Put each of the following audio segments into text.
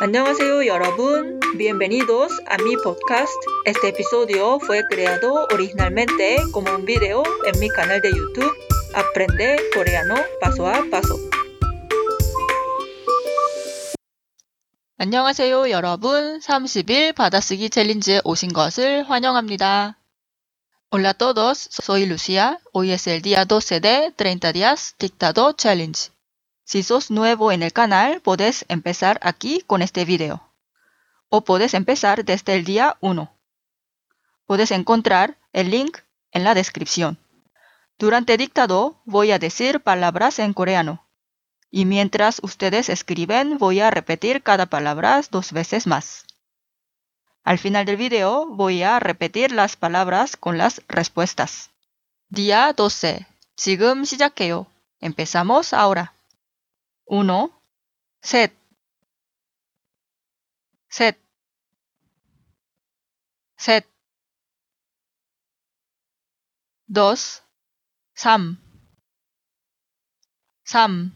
안녕하세요 여러분. Bienvenidos a mi podcast. Este episodio fue creado originalmente como un video en mi canal de YouTube Aprende coreano paso a paso. 안녕하세요, 여러분. 30일 받아쓰기 챌린지에 오신 것을 환영합니다. Hola a todos, soy Lucia. Hoy es el día 12 de 30 días dictado challenge. Si sos nuevo en el canal, puedes empezar aquí con este video. O puedes empezar desde el día 1. Puedes encontrar el link en la descripción. Durante dictado voy a decir palabras en coreano. Y mientras ustedes escriben, voy a repetir cada palabra dos veces más. Al final del video voy a repetir las palabras con las respuestas. Día 12. 지금 시작해요. Empezamos ahora. 1. Set. Set. Set. 2. Sam. Sam.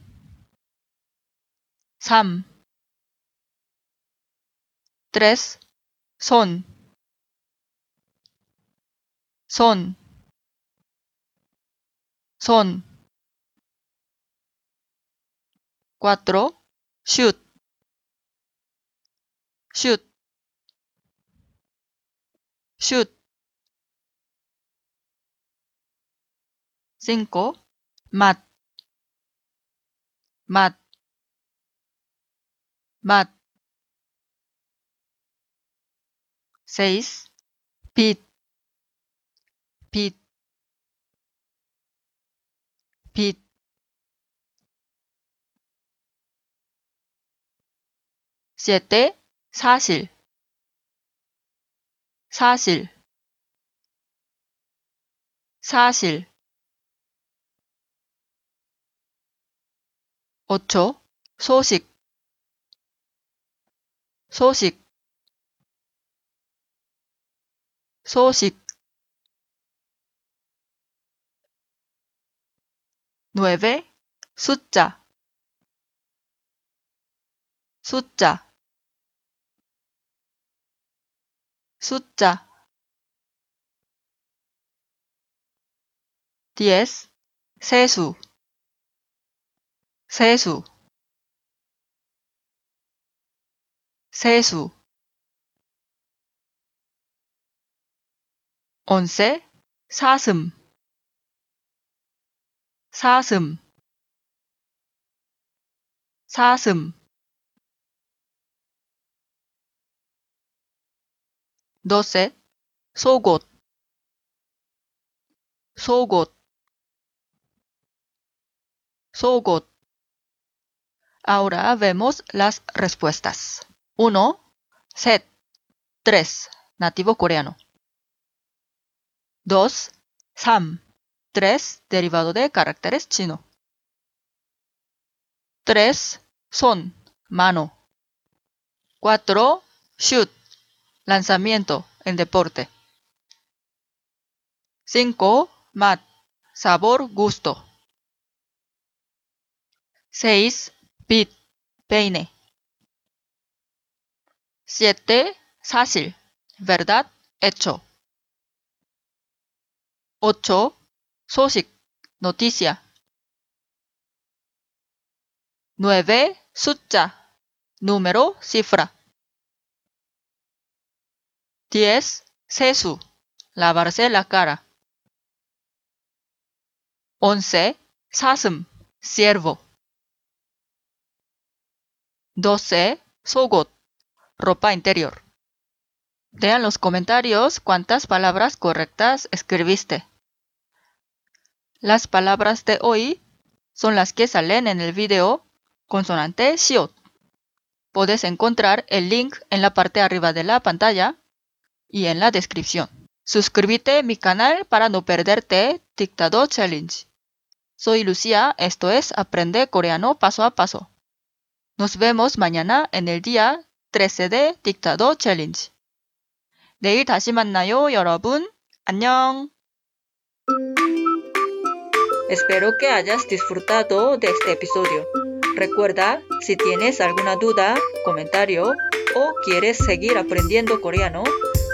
Sam. Son. Son. Son. 4. shoot, shoot, shoot. 5. mat, mat, mat. 6. Pit. Pit. Pit. 7. 사실. 사실. 사실. 8. 소식. 소식. 소식 9. 숫자 숫자 숫자. diez 세수. 세수. 세수. once 사슴. 사슴. 사슴 doce 속옷 속옷 속옷 Ahora vemos las respuestas. 1, set, 3, nativo coreano. 2, 3, 3, derivado de caracteres chino. 3, son, mano. 4, shoot, lanzamiento en deporte. 5, mat, sabor, gusto. 6, bit, peine. 7, 사실, verdad, hecho. 8. 소식, noticia. 9. 숫자, número, cifra. 10. Sesu. Lavarse la cara. 11. 사슴. Ciervo. 12. Sogot. Ropa interior. Vean los comentarios cuántas palabras correctas escribiste. Las palabras de hoy son las que salen en el video consonante SIOT. Puedes encontrar el link en la parte arriba de la pantalla y en la descripción. Suscríbete a mi canal para no perderte Dictado Challenge. Soy Lucía, esto es Aprende Coreano Paso a Paso. Nos vemos mañana en el día 13 de Dictado Challenge. 내일 다시 만나요, 여러분. 안녕. Espero que hayas disfrutado de este episodio. Recuerda, si tienes alguna duda, comentario o quieres seguir aprendiendo coreano,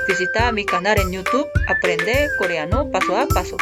visita mi canal en YouTube Aprende Coreano Paso a Paso.